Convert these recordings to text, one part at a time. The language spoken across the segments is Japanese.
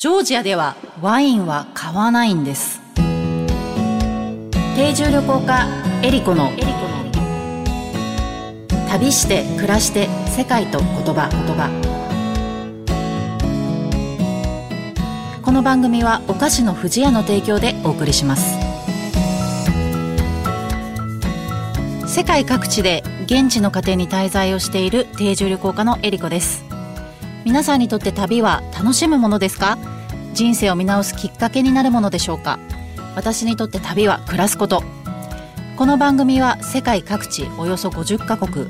ジョージアではワインは買わないんです。定住旅行家エリコの旅して暮らして世界と言葉。言葉この番組はお菓子の不二家の提供でお送りします。世界各地で現地の家庭に滞在をしている定住旅行家のエリコです。皆さんにとって旅は楽しむものですか？人生を見直すきっかけになるものでしょうか？私にとって旅は暮らすこと。この番組は世界各地およそ50カ国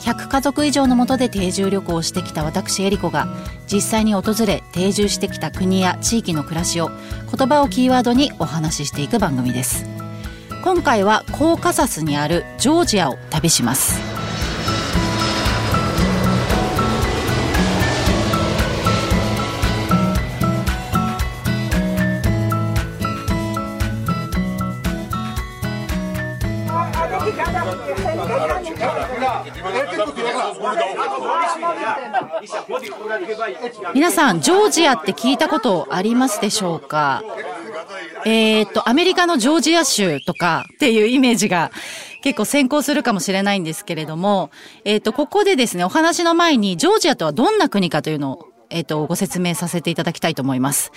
100家族以上のもとで定住旅行をしてきた私エリコが実際に訪れ定住してきた国や地域の暮らしを言葉をキーワードにお話ししていく番組です。今回はコーカサスにあるジョージアを旅します。皆さん、ジョージアって聞いたことありますでしょうか？えー、っと、アメリカのジョージア州とかっていうイメージが結構先行するかもしれないんですけれども、えー、っと、ここでですね、お話の前にジョージアとはどんな国かというのを、えー、っと、ご説明させていただきたいと思います。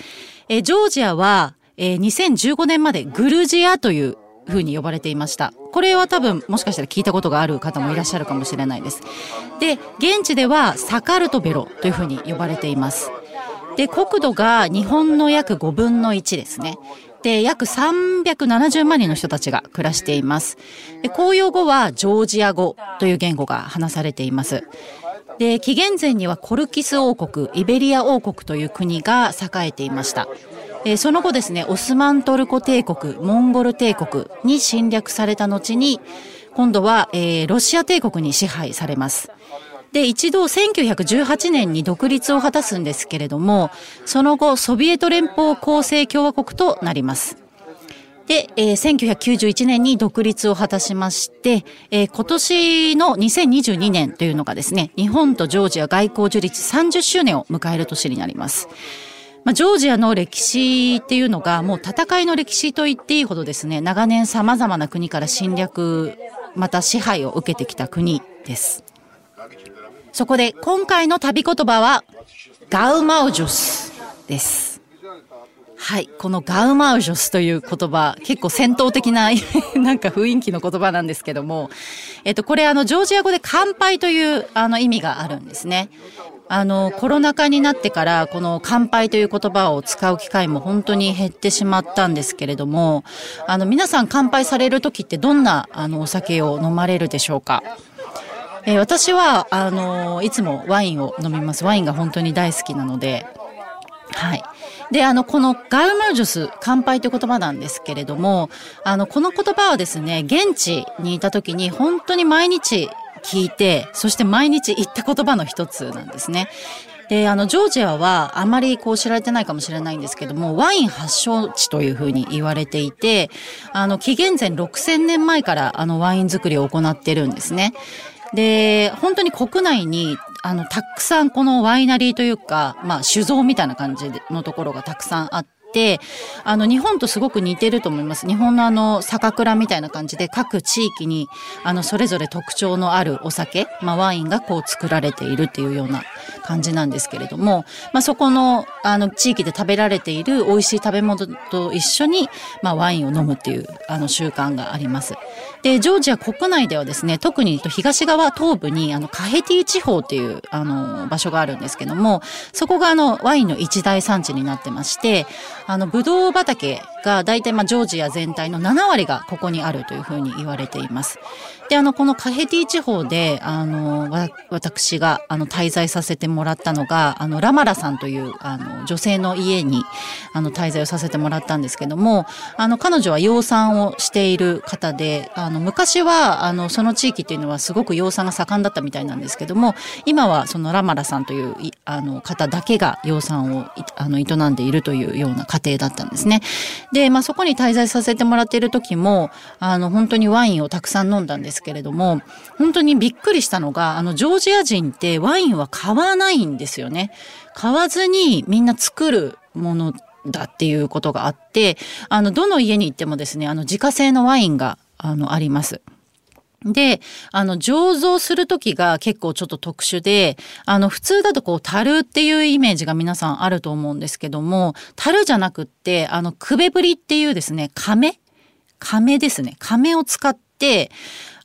えジョージアは、え2015年までグルジアというふうに呼ばれていました。これは多分もしかしたら聞いたことがある方もいらっしゃるかもしれないです。で、現地ではサカルトベロというふうに呼ばれています。で、国土が日本の約5分の1ですね。で、約370万人の人たちが暮らしています。で、公用語はジョージア語という言語が話されています。で、紀元前にはコルキス王国、イベリア王国という国が栄えていました。えー、その後ですね、オスマントルコ帝国、モンゴル帝国に侵略された後に、今度は、えー、ロシア帝国に支配されます。で、一度1918年に独立を果たすんですけれども、その後、ソビエト連邦構成共和国となります。で、えー、1991年に独立を果たしまして、えー、今年の2022年というのがですね、日本とジョージア外交樹立30周年を迎える年になります。まあ、ジョージアの歴史っていうのがもう戦いの歴史と言っていいほどですね、長年様々な国から侵略、また支配を受けてきた国です。そこで今回の旅言葉は、ガウマウジョスです。はい。このガウマウジョスという言葉、結構戦闘的な なんか雰囲気の言葉なんですけども、えっと、これあの、ジョージア語で乾杯というあの意味があるんですね。あの、コロナ禍になってから、この乾杯という言葉を使う機会も本当に減ってしまったんですけれども、あの、皆さん乾杯される時ってどんな、あの、お酒を飲まれるでしょうか？えー、私は、あの、いつもワインを飲みます。ワインが本当に大好きなので、はい。で、あの、このガウマルジュス、乾杯という言葉なんですけれども、あの、この言葉はですね、現地にいた時に本当に毎日聞いて、そして毎日言った言葉の一つなんですね。で、あの、ジョージアはあまりこう知られてないかもしれないんですけども、ワイン発祥地というふうに言われていて、あの、紀元前6000年前からあのワイン作りを行ってるんですね。で、本当に国内に、あの、たくさんこのワイナリーというか、まあ、酒造みたいな感じのところがたくさんあって、、あの、日本とすごく似てると思います。日本のあの、酒蔵みたいな感じで、各地域に、あの、それぞれ特徴のあるお酒、まあ、ワインがこう作られているっていうような感じなんですけれども、まあ、そこの、あの、地域で食べられている美味しい食べ物と一緒に、まあ、ワインを飲むっていう、あの、習慣があります。で、ジョージア国内ではですね、特に東側東部に、あの、カヘティ地方っていう、あの、場所があるんですけども、そこがあの、ワインの一大産地になってまして、あの、ブドウ畑が大体まあジョージア全体の7割がここにあるというふうに言われています。で、あの、このカヘティ地方で、あの、わ私が、あの、滞在させてもらったのが、あの、ラマラさんという、あの、女性の家に、あの、滞在をさせてもらったんですけども、あの、彼女は養蚕をしている方で、あの、昔は、あの、その地域っていうのはすごく養蚕が盛んだったみたいなんですけども、今はそのラマラさんという、あの、方だけが養蚕を、あの、営んでいるというような家庭だったんですね。で、まあ、そこに滞在させてもらっている時も、あの、本当にワインをたくさん飲んだんですけれども、本当にびっくりしたのが、あの、ジョージア人ってワインは買わないんですよね。買わずにみんな作るものだっていうことがあってあのどの家に行ってもですねあの自家製のワインがあのあります。で、あの、醸造する時が結構ちょっと特殊で、あの、普通だとこう、樽っていうイメージが皆さんあると思うんですけども、樽じゃなくって、あの、くべぶりっていうですね、亀？亀ですね。亀を使って、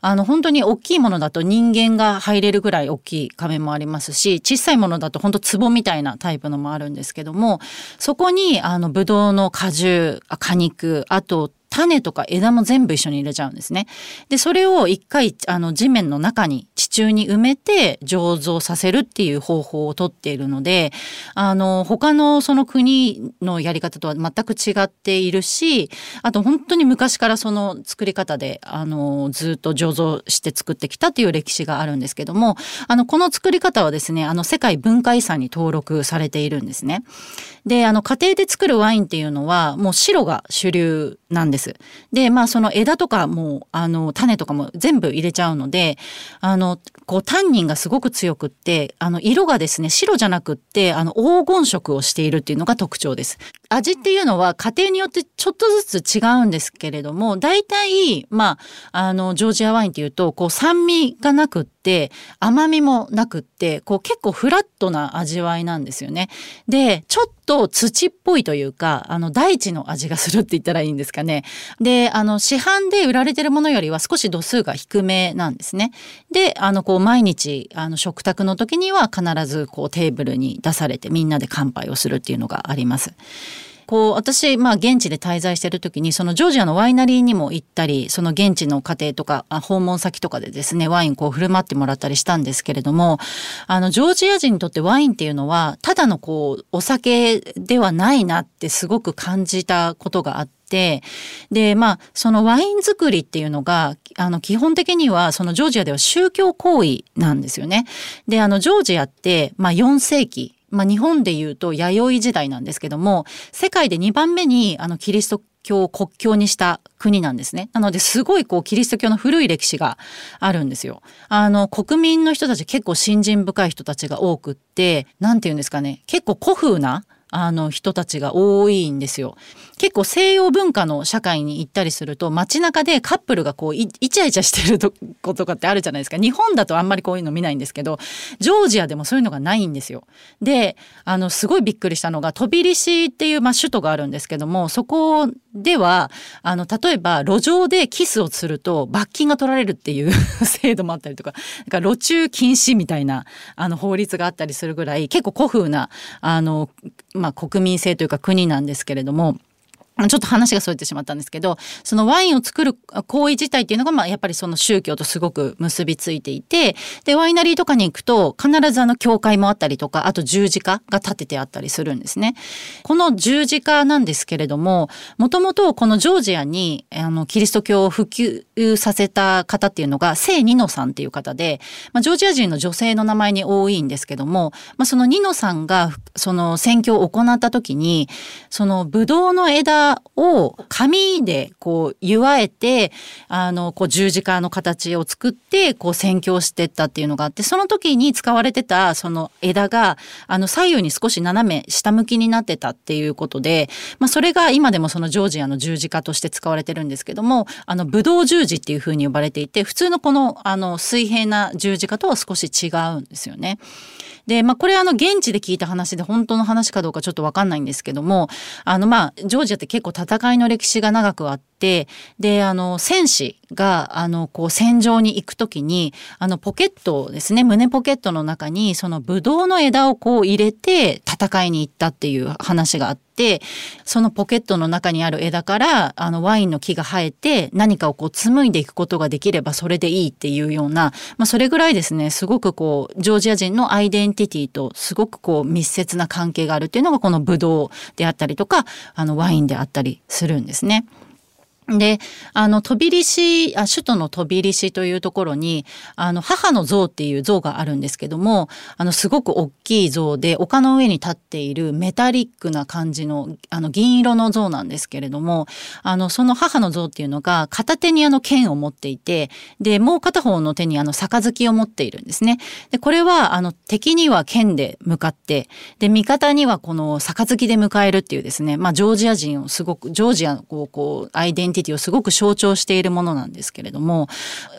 あの本当に大きいものだと人間が入れるぐらい大きい亀もありますし小さいものだと本当壺みたいなタイプのもあるんですけどもそこにあのブドウの果汁果肉あと種とか枝も全部一緒に入れちゃうんですね。で、それを一回、あの、地面の中に、地中に埋めて醸造させるっていう方法をとっているので、あの、他のその国のやり方とは全く違っているし、あと本当に昔からその作り方で、あの、ずっと醸造して作ってきたっていう歴史があるんですけども、あの、この作り方はですね、あの、世界文化遺産に登録されているんですね。で、あの、家庭で作るワインっていうのは、もう白が主流なんです。で、まあその枝とかも、あの、種とかも全部入れちゃうので、あの、こう、タンニンがすごく強くって、あの、色がですね、白じゃなくって、あの、黄金色をしているっていうのが特徴です。味っていうのは家庭によってちょっとずつ違うんですけれども、大体、まあ、あの、ジョージアワインっていうと、こう、酸味がなくって、甘みもなくって、こう、結構フラットな味わいなんですよね。で、ちょっと土っぽいというか、あの、大地の味がするって言ったらいいんですかね。で、あの、市販で売られてるものよりは少し度数が低めなんですね。で、あの、こう、毎日、あの、食卓の時には必ず、こう、テーブルに出されてみんなで乾杯をするっていうのがあります。こう私まあ現地で滞在してる時にそのジョージアのワイナリーにも行ったりその現地の家庭とか訪問先とかでですねワインこう振る舞ってもらったりしたんですけれどもあのジョージア人にとってワインっていうのはただのこうお酒ではないなってすごく感じたことがあって。でまあそのワイン作りっていうのがあの基本的にはそのジョージアでは宗教行為なんですよね。であのジョージアって、まあ、4世紀まあ、日本で言うと弥生時代なんですけども世界で2番目にあのキリスト教を国境にした国なんですね。なのですごいこうキリスト教の古い歴史があるんですよ。あの国民の人たち結構信心深い人たちが多くって、何て言うんですかね、結構古風なあの人たちが多いんですよ。結構西洋文化の社会に行ったりすると街中でカップルがこうイチャイチャしてるとことかってあるじゃないですか日本だとあんまりこういうの見ないんですけどジョージアでもそういうのがないんですよ。であのすごいびっくりしたのがトビリシっていう、まあ、首都があるんですけどもそこではあの例えば路上でキスをすると罰金が取られるっていう 制度もあったりとかか路中禁止みたいなあの法律があったりするぐらい結構古風なあのまあ、国民性というか国なんですけれどもちょっと話がそれてしまったんですけど、そのワインを作る行為自体っていうのが、まあ、やっぱりその宗教とすごく結びついていて、で、ワイナリーとかに行くと、必ずあの、教会もあったりとか、あと十字架が立ててあったりするんですね。この十字架なんですけれども、もともとこのジョージアに、あの、キリスト教を普及させた方っていうのが、聖ニノさんっていう方で、まあ、ジョージア人の女性の名前に多いんですけども、まあ、そのニノさんが、その宣教を行った時に、その、ブドウの枝を紙でこう祝えてあのこう十字架の形を作ってこう宣教してったっていうのがあってその時に使われてたその枝があの左右に少し斜め下向きになってたっていうことで、まあ、それが今でもそのジョージアの十字架として使われてるんですけどもあのブドウ十字っていうふうに呼ばれていて普通のこのあの水平な十字架とは少し違うんですよね。で、まあ、これあの、現地で聞いた話で本当の話かどうかちょっとわかんないんですけども、あの、まあ、ジョージアって結構戦いの歴史が長くあって、で、あの、戦士が、あの、こう、戦場に行くときに、あの、ポケットですね、胸ポケットの中に、その、ブドウの枝をこう入れて戦いに行ったっていう話があって、そのポケットの中にある枝から、あの、ワインの木が生えて、何かをこう、紡いでいくことができれば、それでいいっていうような、まあ、それぐらいですね、すごくこう、ジョージア人のアイデンティティと、すごくこう、密接な関係があるっていうのが、このブドウであったりとか、あの、ワインであったりするんですね。で、あの、飛び利市、あ、首都の飛び利市というところに、あの、母の像っていう像があるんですけども、あの、すごく大きい像で、丘の上に立っているメタリックな感じの、あの、銀色の像なんですけれども、あの、その母の像っていうのが、片手にあの、剣を持っていて、で、もう片方の手にあの、杯を持っているんですね。で、これは、あの、敵には剣で向かって、で、味方にはこの杯で迎えるっていうですね、まあ、ジョージア人をすごく、ジョージアをこう、アイデンティティをすごく象徴しているものなんですけれども、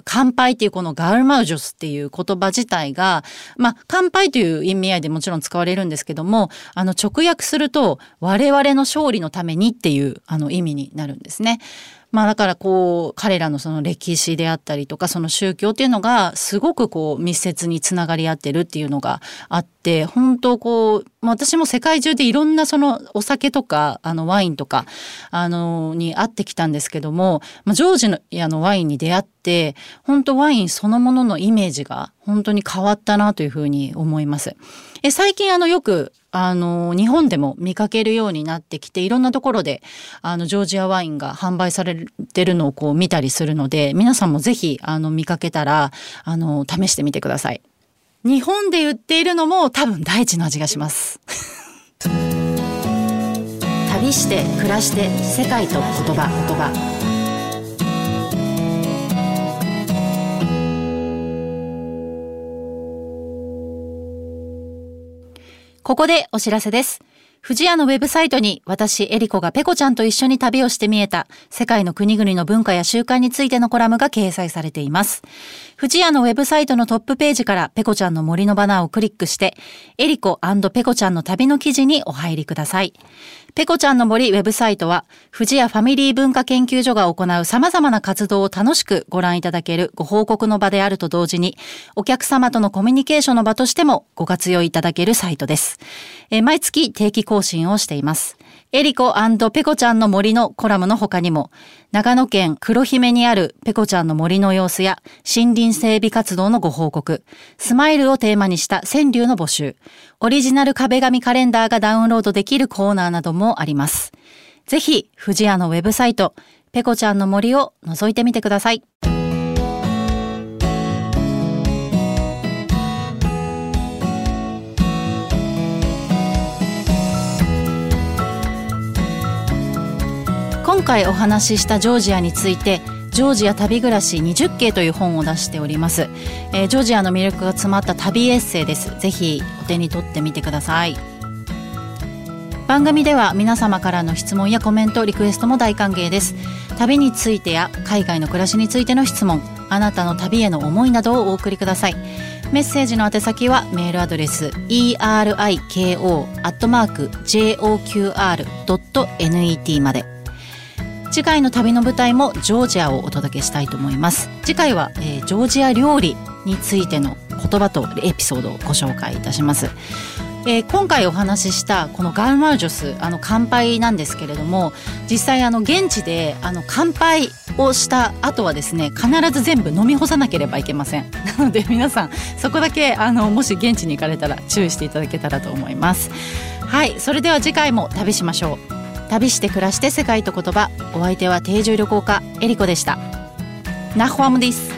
乾杯っていうこのガールマウジョスっていう言葉自体が、まあ、乾杯という意味合いでもちろん使われるんですけども、あの、直訳すると、我々の勝利のためにっていう、あの、意味になるんですね。まあだからこう彼らのその歴史であったりとかその宗教っていうのがすごくこう密接につながり合ってるっていうのがあって本当こう私も世界中でいろんなそのお酒とかあのワインとかあのに会ってきたんですけども、まあ、ジョージのあのワインに出会って本当ワインそのもののイメージが本当に変わったなというふうに思います。え最近あのよくあの、日本でも見かけるようになってきて、いろんなところで、あの、ジョージアワインが販売されてるのをこう見たりするので、皆さんもぜひ、あの、見かけたら、あの、試してみてください。日本で売っているのも多分大地の味がします。旅して暮らして世界と言葉言葉ここでお知らせです。富士屋のウェブサイトに私、エリコがペコちゃんと一緒に旅をして見えた世界の国々の文化や習慣についてのコラムが掲載されています。富士屋のウェブサイトのトップページからペコちゃんの森のバナーをクリックして、エリコペコちゃんの旅の記事にお入りください。ペコちゃんの森ウェブサイトは、富士屋ファミリー文化研究所が行う様々な活動を楽しくご覧いただけるご報告の場であると同時に、お客様とのコミュニケーションの場としてもご活用いただけるサイトです。え毎月定期更新をしています。エリコペコちゃんの森のコラムの他にも、長野県黒姫にあるペコちゃんの森の様子や森林整備活動のご報告、スマイルをテーマにした川柳の募集、オリジナル壁紙カレンダーがダウンロードできるコーナーなどもあります。ぜひ、富士屋のウェブサイト、ペコちゃんの森を覗いてみてください。回お話ししたジョージアについてジョージア旅暮らし20景という本を出しております、えー、ジョージアの魅力が詰まった旅エッセイです。ぜひお手に取ってみてください。番組では皆様からの質問やコメントリクエストも大歓迎です。旅についてや海外の暮らしについての質問あなたの旅への思いなどをお送りください。メッセージの宛先はメールアドレス eriko.joqr.net まで。次回の旅の舞台もジョージアをお届けしたいと思います。次回は、えー、ジョージア料理についての言葉とエピソードをご紹介いたします。えー、今回お話ししたこのガルマルジョスあの乾杯なんですけれども実際あの現地であの乾杯をした後はですね必ず全部飲み干さなければいけません。なので皆さんそこだけあのもし現地に行かれたら注意していただけたらと思います。はいそれでは次回も旅しましょう。旅して暮らして世界と言葉。お相手は定住旅行家エリコでした。ナホアムです。